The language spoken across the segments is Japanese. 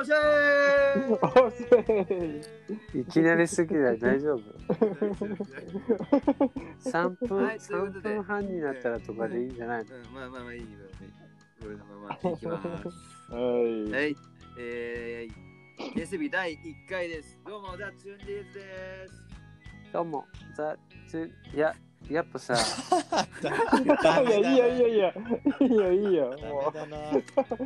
おしゃーおせいきなりすぎない大丈夫 ?3 分、はいということ3で分半になったらとかでいいんじゃないの？うん、まあまあまあいいよ。これのままいきます。はい。はい。えー、ゲス日第1回です。どうも、ザ・チュンリーズです。どうも、ザ・ツいや、やっぱさ、いやいやいやいやいやいいよいいよダもメだな。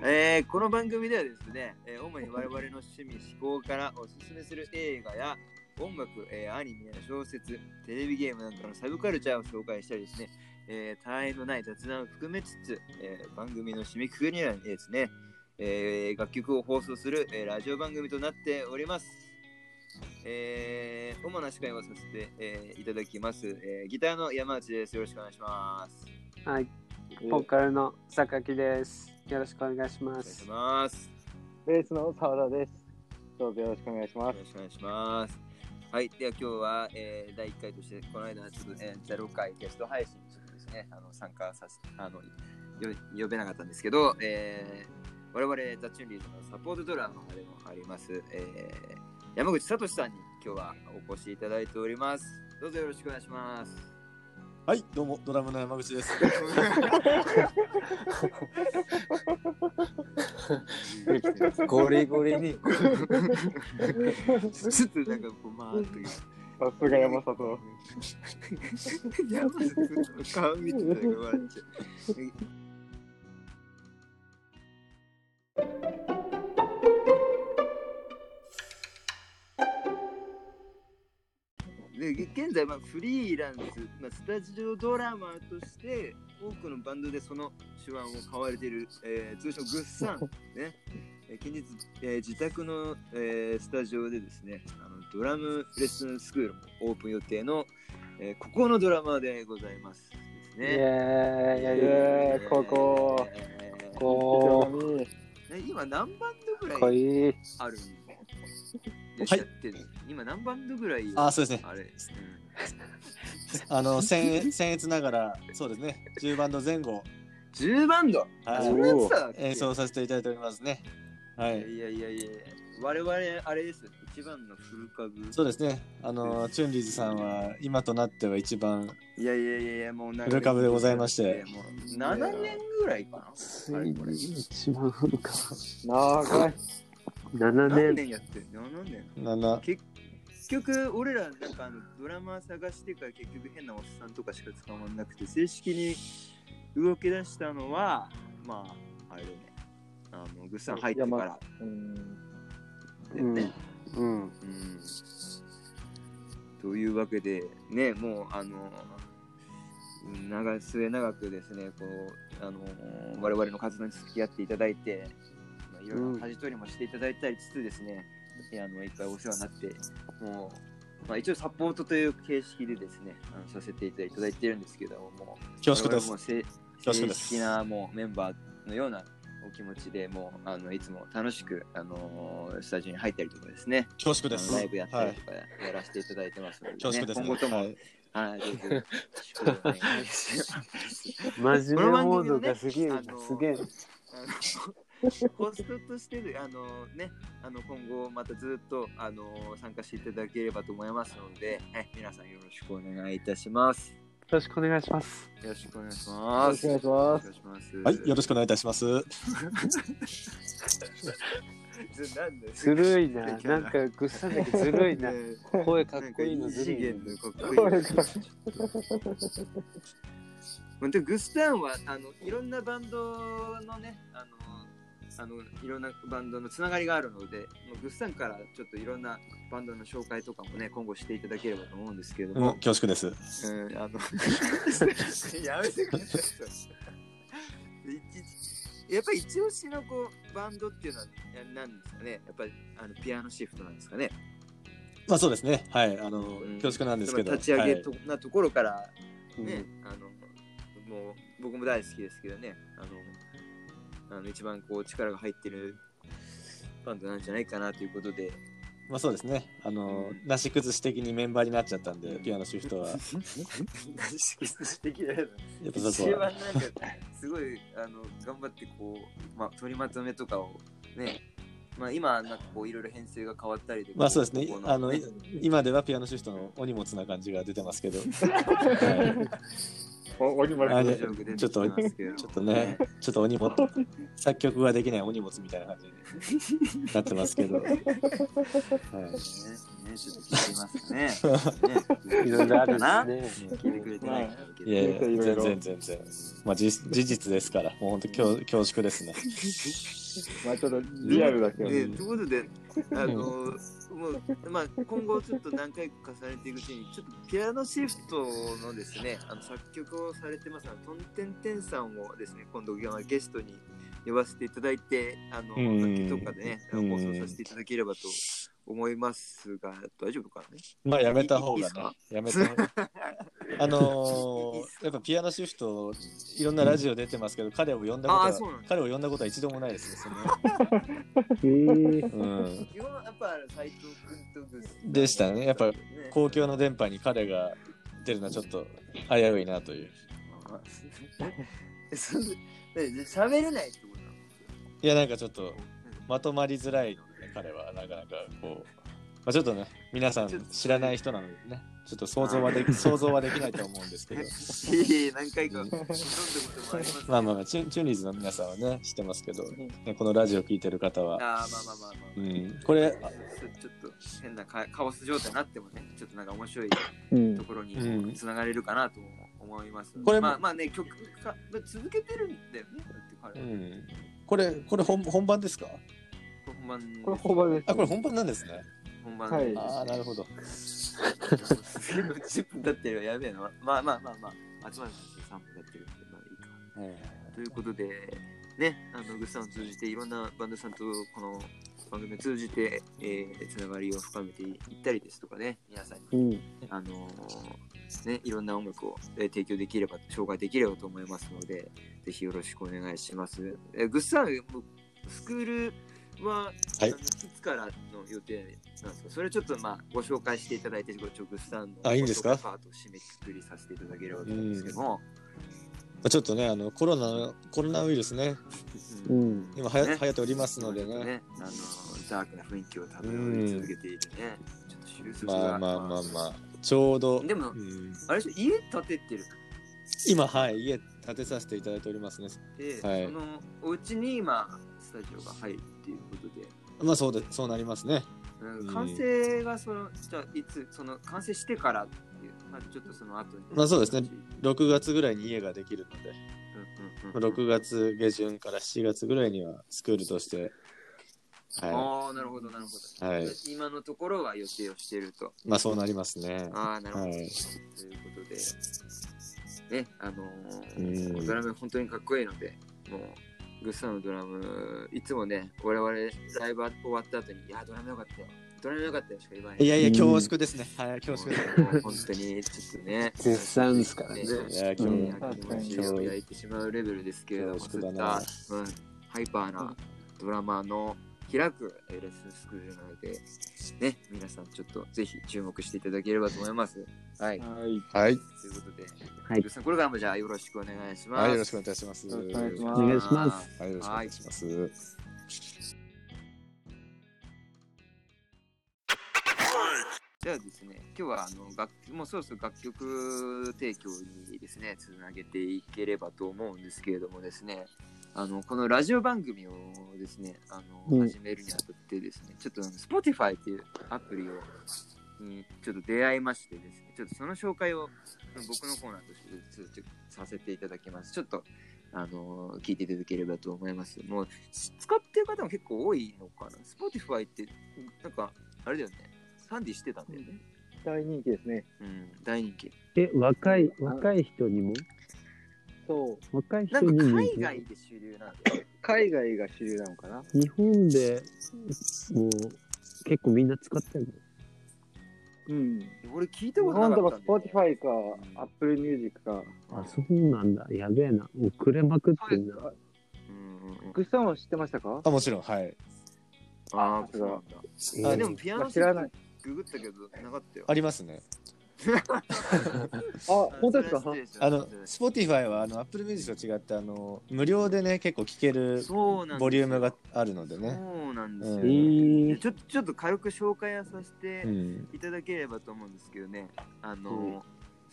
えー、この番組ではですね、えー主に我々の趣味、思考からおすすめする映画や音楽、えーアニメや小説、テレビゲームなんかのサブカルチャーを紹介したりですね、えー、他愛のない雑談を含めつつ、えー番組の締めくくりにはですね、えー楽曲を放送する、えーラジオ番組となっております。えー主な司会をさせて、えーいただきます、えーギターの山内です。よろしくお願いします。はい、うボーカルの榊です。よろしくお願いしまお願いしす。ます。ベースの澤田ですどうぞよろしくお願いしますよろしくお願いします。はい、では今日は、えー第1回として、この間、ちょっと、えー、0回ゲスト配信ですね、あの参加させあのよ呼べなかったんですけど、えー、我々、ザ・チュンリーズのサポートドラマでもあります、えー、山口聡さんに今日はお越しいただいております。どうぞよろしくお願いします。はい、どうも、ドラムの山口です。ゴリゴリに。ちょっとなんかこう、まーっという。さすが山里 山口の顔見てたら笑っちゃう。で現在、まあ、フリーランス、まあ、スタジオドラマーとして多くのバンドでその手腕を買われている、えー通称グッサン、ね。えー近日、えー自宅の、えースタジオでですねあのドラムレッスンスクールもオープン予定の、えーここのドラマーでございますですイね。イ。イエーイ。ここ。えーここ。え今何バンドぐらい。あるんではってる今何バンドぐらいあ、そうですね。あれ、うん。あの、せん僭越ながら、そうですね。10バンド前後、10バンドはい。演奏させていただいておりますね。はい。い。やいやいやいや我々あれです一番のフル株。そうですね。あの、チュンリーズさんは、今となっては一番、いやいやいやいやもうなんフル株でございまして。もう7年ぐらいかな？一番古か。長い7何年。年やってる7年7、結局俺らなんかあのドラマー探してから結局変なおっさんとかしか捕まんなくて正式に動き出したのはまああれだね。あのグッサン入ってから。うん。ね、うん。うん。というわけでねもうあの長末長くですねこうあの我々の活動に付き合っていただいてまあいろいろな舵取りもしていただいたりつつですね、いやあのいっぱいお世話になってもう、まあ、一応サポートという形式でですねあのさせていただいてるんですけども恐縮ですも。正恐縮です正式なもうメンバーのようなお気持ちでもうあのいつも楽しく、あのースタジオに入ったりとかですね恐縮です。ライブやったはいりと。かやらせていただいてますので、ね恐縮です、今後とも、はいはい、どうぞよろしくお願いします。真面目モードがすげえすげえホストとしてあのね、あの今後またずっとあの参加していただければと思いますので、はい、皆さんよろしくお願いいたします。よろしくお願いします。よろしくお願いします。よろしくお願いします。はい、よろしくお願いいたします。ずるいな。なんかぐっさんだけずるいな。ね声かっこいいのずるい本当 グスタンはあのいろんなバンドのねあのあのいろんなバンドのつながりがあるのでもうグスタンからちょっといろんなバンドの紹介とかもね今後していただければと思うんですけれどもうも、恐縮です。うん、あの やめてくださいいやっぱり一押しのこうバンドっていうのは何ですかねやっぱりあのピアノシフトなんですかねまあそうですね。はい。あのうん、恐縮なんですけど。立ち上げはいと、なところからうんね、あのもう僕も大好きですけどねあのあの一番こう力が入ってるバンドなんじゃないかなということでまあそうですね。あのう、なし崩し的にメンバーになっちゃったんで、ピアノシフトは。や何し的なやっぱつそこは。一番なんかすごいあの頑張ってこう、まあ、取りまとめとかをねまあ今、なんかこういろいろ編成が変わったりとか。まあそうですねここ。のあの、今ではピアノシフトのお荷物な感じが出てますけど。はいお鬼丸あれちょっとちょっとちょっとね、ちょっとお荷物、作曲ができないお荷物みたいな感じになってますけど。は いね、ね、ちょっと聞いてますかね。ね いろいろあるな。聞いてくれてないいやいや、全然全然。まあ事事実ですから、もう本当恐恐縮ですね。まあちょっとリアルだけど。でということで、あの、もう、まあ、今後ちょっと何回か重ねていくうちに、ちょっとピアノシフトのですね、あの作曲をされてます、あのトンテンテンさんをですね、今度ゲストに呼ばせていただいて、あの、うん楽器とかでね、うん放送させていただければと思いますが、大丈夫かなね？まあやめた方がねやめた方が。あのー、やっぱピアノシフト、いろんなラジオ出てますけど、彼を呼んだことは彼を呼んだことは一度もないですね。うん。基本やっぱ斎藤君とグスでしたねやっぱね公共の電波に彼が出るのはちょっと危ういなという。喋れないってことなのいや、なんかちょっとまとまりづらいので、ね、彼はなかなかこう、まあ、ちょっとね、皆さん知らない人なのでね、ちょっと想像はでき想像はできないと思うんですけど、何回か飲ん。だこともありますまあまあまあチュン、チュンリーズの皆さんはね、知ってますけど、ね、このラジオ聞いてる方は、ああまあまあまあ、まあ。うん、これ、あちょっと変なカカオス状態になってもね、ちょっとなんか面白いうん。ところにうんつながれるかなと思います。これまあまあね、曲か続けてるんだよね。だって彼は。うん、これ、これ本本番ですか？本番ですこれ本番です。あ、これ本番なんですね。本番はいああ、なるほど。10分経ってるよやべえな。まあまあまあまあ、集まる3分経ってるんで、まあいいか。ということで、ね、あのグッサンを通じていろんなバンドさんとこの番組を通じて、えー、つながりを深めていったりですとかね、皆さんに、うん。あのーね、いろんな音楽を、えー提供できれば、紹介できればと思いますので、ぜひよろしくお願いします。えーグッサン、もうスクールは、はい。いつからの予定なんですかそれちょっとまあご紹介してい。ただいて、ご直グッサンのあいいんですか？パートを締めくくりさせていただければと思うん。ですけども、まあちょっとね、あのコロナ、コロナウイルスね、ううん。ん。今はや、ね。流行っておりますのでね。ね、あのダークな雰囲気を漂い続けているね。ちょっと収束がまあまあまあまあ、ちょうど、でもうん。あれでしょ？家建ててる？今、はい、家建てさせていただいておりますね。で、はい。そのお家に今スタジオが入るっていうことで、まあそうで、そうなりますね。うん。完成がそのじゃあいつその完成してからっていう、まあ、ちょっとその後に、まあそうですね。6月ぐらいに家ができるので、うんうんうん、6月下旬から7月ぐらいにはスクールとして、はああなるほどなるほど、はい。今のところは予定をしていると。い。まあそうなりますね。ああなるほど、はい。ということで。ねあのーうん。ドラム本当にかっこいいのでもうグッサンのドラムいつもね我々ライブ終わった後に「いやドラムよかったよ。ドラムよかったよ」しか言わない。いやいや、うん。恐縮ですね。はい、恐縮。です。もう本当にちょっとね。絶賛ですからね。いや、うん今日、焼きもちを焼いてしまうレベルですけれども、恐そうった、なうん、ハイパーなドラマーの開くえーレッスンスクールなので、ね、皆さんちょっとぜひ注目していただければと思います。はい。はい。はい。いうことで、はいグッさんこれからもじゃあよろしくお願いします。はい、よろしくお願いします。よろしくお願いしますお願いします。はい、よろしくお願いします。じゃあですね、今日はあの楽もうそろそろ楽曲提供にですね、つなげていければと思うんですけれどもですね、あのこのラジオ番組をですね、あの、うん始めるにあたってですね、ちょっとあの Spotify っていうアプリをにちょっと出会いましてですね、ちょっとその紹介を僕のコーナーとしてちょっとさせていただきます。ちょっとあの聞いていただければと思います。もう使ってる方も結構多いのかな？Spotify ってなんかあれだよね。サンディしてたんだよね。大人気ですね。うん、大人気。え、若い、若い人にも？そう。若い人なんかに人気海外で主流なんだよ。海外が主流なのかな？日本でもう結構みんな使ってるうん。俺聞いた日ことな本でもかったんだよ、ね。Spotify か Apple Music か。のあ、そうなんだ。やべえな。もうくれまくってんな。うんうんうん。グッさんは知ってましたか？あ、もちろん、はい。ああ、そうなんだ。えあ、でもピアノ知らない。ググったけどなかったよ。ありますね。あ、本当ですか？あの、Spotify はあの Apple Music と違ってあの無料でね結構聴けるボリュームがあるのでね。そうなんですよ、ちょっとちょっと軽く紹介をさせてうん。いただければと思うんですけどね、あの、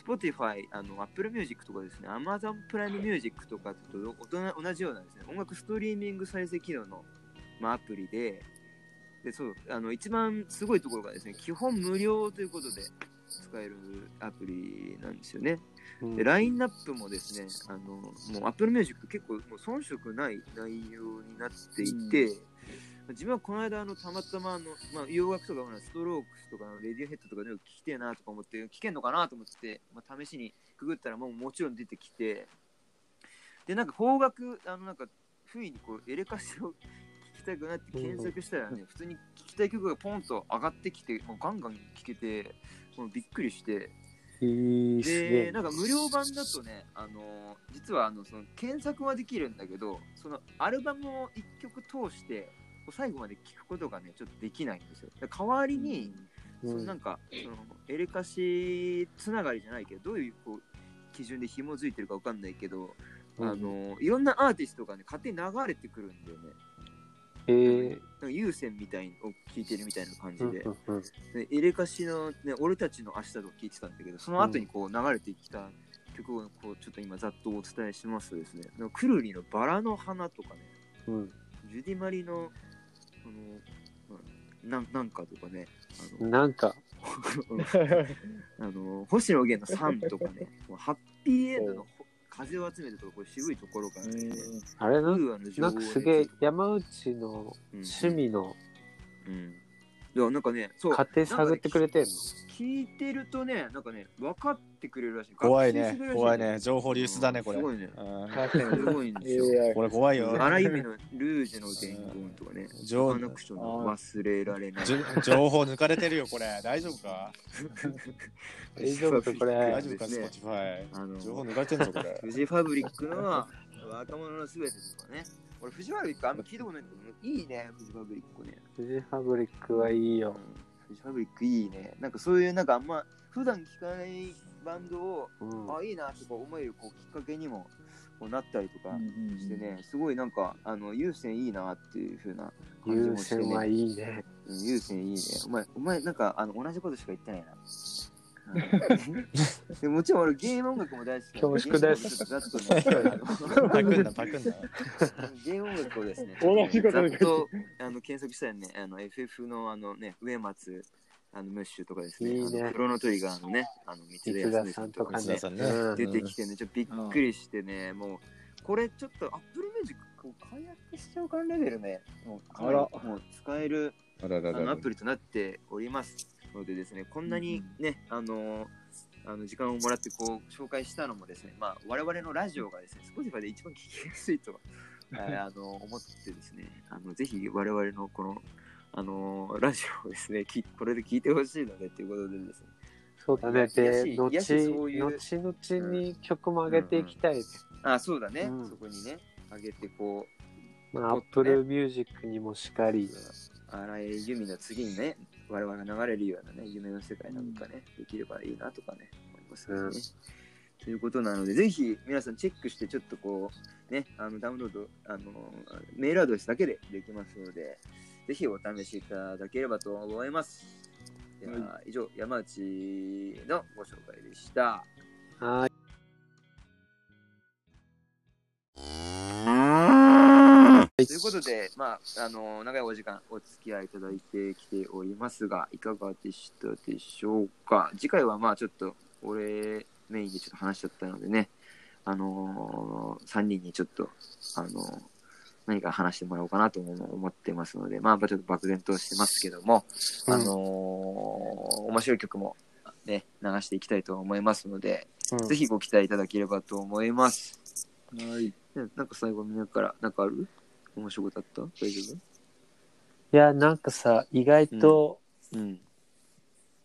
Spotify、あの Apple Music とかですね、Amazon プライムミュージックとかと大人同じようなですね、音楽ストリーミング再生機能の、まあ、アプリで、で、そう、あの、一番すごいところがですね、基本無料ということで使えるアプリなんですよね。うん。で、ラインナップもですね、あの、もう Apple Music 結構もう遜色ない内容になっていて、自分はこの間あのたまたまあの、まあ、洋楽とかストロークスとかレディオヘッドとかでも聞きてえなとか思って聞けんのかなと思って、まあ、試しにくぐったらもうもちろん出てきて。でなんか邦楽あのなんか不意にこうエレカシをたくなって検索したらね、普通に聞きたい曲がポンと上がってきてもうガンガン聴けてもうびっくりして。でね。なんか無料版だとねあの実はあのその検索はできるんだけどそのアルバムを1曲通して最後まで聞くことがねちょっとできないんですよ。代わりに、そのなんかそのエレカシつながりじゃないけどどういうこう基準で紐づいてるかわかんないけど、あのいろんなアーティストがね勝手に流れてくるんだよねえー。なんか有線みたいを聞いてるみたいな感じで、うんうんうんでエレカシの、ね、俺たちの明日とか聞いてたんだけど、その後にこう流れてきた曲をこうちょっと今ざっとお伝えしますとですね、なんかくるりのバラの花とかね、うんジュディマリの、あの、ななんかとかね、あの、なんか、あの星野源のサンとかね、ハッピーエンドのほ風を集めるとか、これ渋いところからね、あれななんかすげえ山内のうん。趣味のうん。いや、なんかね、そう。家庭探ってくれてんの？聞いてるとね、なんかね、分かってくれるらしい。怖いね学習してくれるらし怖いね情報流出だねこれ。すごいね。うんすごいんですよ。これ怖いよ。荒井由実のルージュの伝言とかね、情サカナクションの忘れられない。じゅ情報抜かれてるよこれ大丈夫か？大丈夫かこれ大丈夫かですね Spotify あの情報抜かれてんぞこれフジファブリックの若者のすべてとかね。俺、フジファブリックあんま聞いたことないんだけど、いいね、フジファブリックね。フジファブリックはいいよ。フジファブリックいいね。なんかそういう、なんかあんま普段聞かないバンドを、うんあ、いいなとか思えるこうきっかけにもこうなったりとかしてね、すごいなんか、あの、優先いいなっていう風な感じ優もしてね。先はいいね。うん、優先いいね。お前、お前なんか、あの、同じことしか言ってないな。うん。でもちろん俺ゲーム音楽も大好き恐縮です。ゲーム音楽ちょっとざっとねパクんなパクんな。ゲーム音楽をですね、同じことざ言っとあの検索したらね、あの FF のあのね、植松あのムッシュとかですね、いいね。あのクロノトリガーのね、あの三三田さんとかね。三田。さんね。うん。出てきてね、ちょっとびっくりしてね、もう、これちょっと Apple Music を解約しちゃうかんレベルね、もうもう使えるあらららら。あのアプリとなっておりますのでですね、こんなにね、あのあの時間をもらってこう紹介したのもですね、まあ、我々のラジオがですね、Spotify で一番聞きやすいと、え ーあの思ってですね、あのぜひ我々のこの、あのラジオをですね、きこれで聞いてほしいのでということでですね、そうだね。で、い後、々に曲も上げていきたいね。あ、そうだね、うんそこにね、上げてこう、まあ、Apple Music にもしかり。荒井由実の次にね、我々が流れるようなね、夢の世界なんかね、できればいいなとかね、思いますね。うんということなので、ぜひ皆さんチェックして、ちょっとこう、ね、あのダウンロード、あの、メールアドレスだけでできますので、ぜひお試しいただければと思います。では、以上、山内のご紹介でした。はい。ということで、まあ、あの長いお時間お付き合いいただいてきておりますが、いかがでしたでしょうか？次回はまあちょっと俺メインでちょっと話しちゃったのでね、あのー、3人にちょっと、あのー何か話してもらおうかなとも思ってますので、まあ、ちょっと漠然としてますけども、あのー面白い曲もね、流していきたいと思いますので、うんぜひご期待いただければと思います。はい。ねなんか最後みんなから、なんかある？面白いことあった？大丈いや、なんかさ、意外と、夫うん。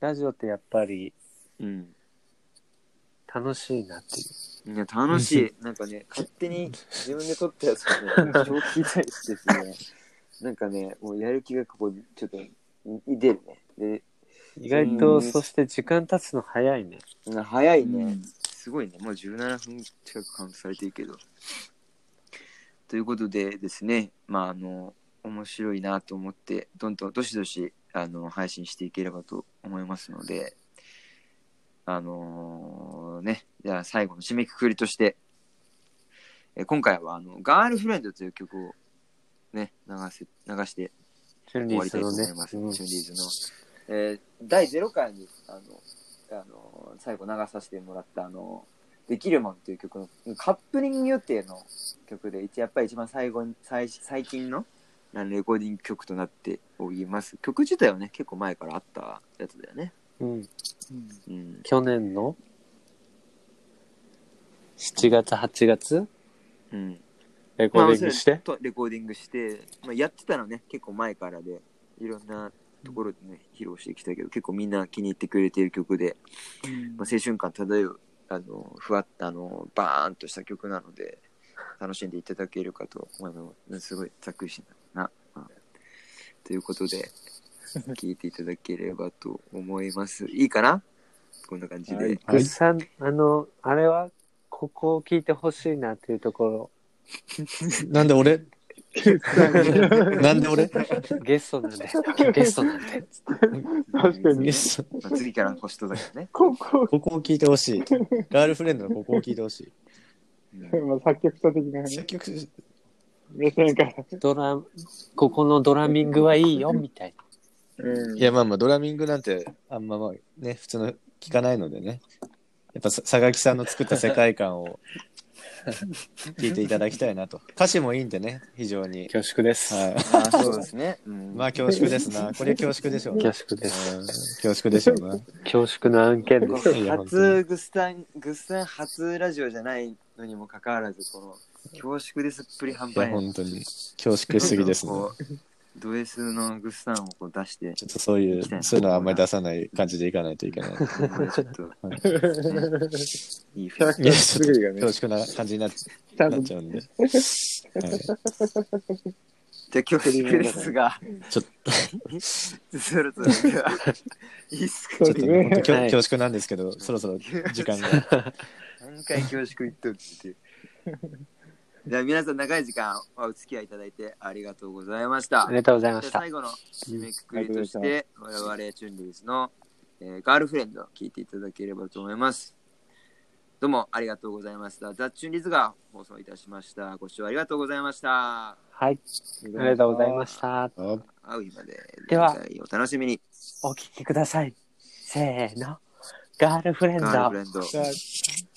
ラジオってやっぱりうん。楽しいなっていう。いや、楽しい。なんかね、勝手に自分で撮ったやつをね、超聞いたりしてですね、なんかね、もうやる気がこう、ちょっと、い出るね。で、意外と、そして時間経つの早いね。うん早いね、うんすごいね。もう17分近くカウントされてるけど。ということでですね、まあ、あの、面白いなと思って、どんどんどしどし、あの、配信していければと思いますので、あのね、じゃあ最後の締めくくりとして、え今回は、あの、ガールフレンドという曲をね、流せ、流して終わりたいと思います。。うんチュンリーズの。えー第0回に、あの、あの、最後流させてもらった、あの、できるもんっていう曲の、カップリング予定の曲で、一やっぱり一番最後に、最最近のレコーディング曲となっております。曲自体はね、結構前からあったやつだよね。うん。うん。去年の7月、8月うん。レコーディングして、まあとレコーディングして、まあ、やってたのね、結構前からで、いろんなところでね、披露してきたけど、結構みんな気に入ってくれている曲で、まあ、青春感漂う、あの、ふわっとあの、バーンとした曲なので、楽しんでいただけるかと思います。すごいざっくりしな。なまあということで、聞いていただければと思います。いいかな？こんな感じで。はいグッさん、あの、あれは、ここを聞いてほしいなっていうところ、なんで俺なんで俺？ゲストなんで、ゲストなんで。確かに。まあ、次からホストだからね。ここ、ここを聞いてほしい。ガールフレンドのここを聞いてほしい。うんまあ、作曲者的なね作曲目線から。ドラ、ここのドラミングはいいよ、みたいうんいやまあまあドラミングなんてあんままあね普通の聞かないのでねやっぱさ佐々木さんの作った世界観を聞いていただきたいなと歌詞もいいんでね非常にな。恐縮です。はいああ、そうですね。うんまあ恐縮ですなこれ恐縮でしょうね恐縮です。うん恐縮でしょうな恐縮な案件です。いや初グッサン、グッサン初ラジオじゃないのにもかかわらず、この恐縮ですっぷり半いや端ない。本当に恐縮しすぎですねこうド S のグッサンをこう出して、ちょっとそういうそういうのはあんまり出さない感じでいかないといけない。ちょっと、はいいいフィキャラクター作りがね恐縮な感じになっちゃなっちゃうんで、はい、じゃあ恐縮ですが、ちょっそろそろでは、いいっすか？ちょっとね、本当恐はい。恐縮なんですけど、そろそろ時間が。何回恐縮言っとるっていう。じゃあ皆さん長い時間お付き合いいただいてありがとうございましたあり。がとうございました。最後の締めくくりとして、我々チュンリーズの、えーガールフレンドを聞いていただければと思います。どうもありがとうございました。ザ・チュンリーズが放送いたしました。ご視聴ありがとうございました。はい。ありがとうございました。あ会う日まで。ではお楽しみに。お聞きください。せーの。ガールフレンドガールフ。レンド。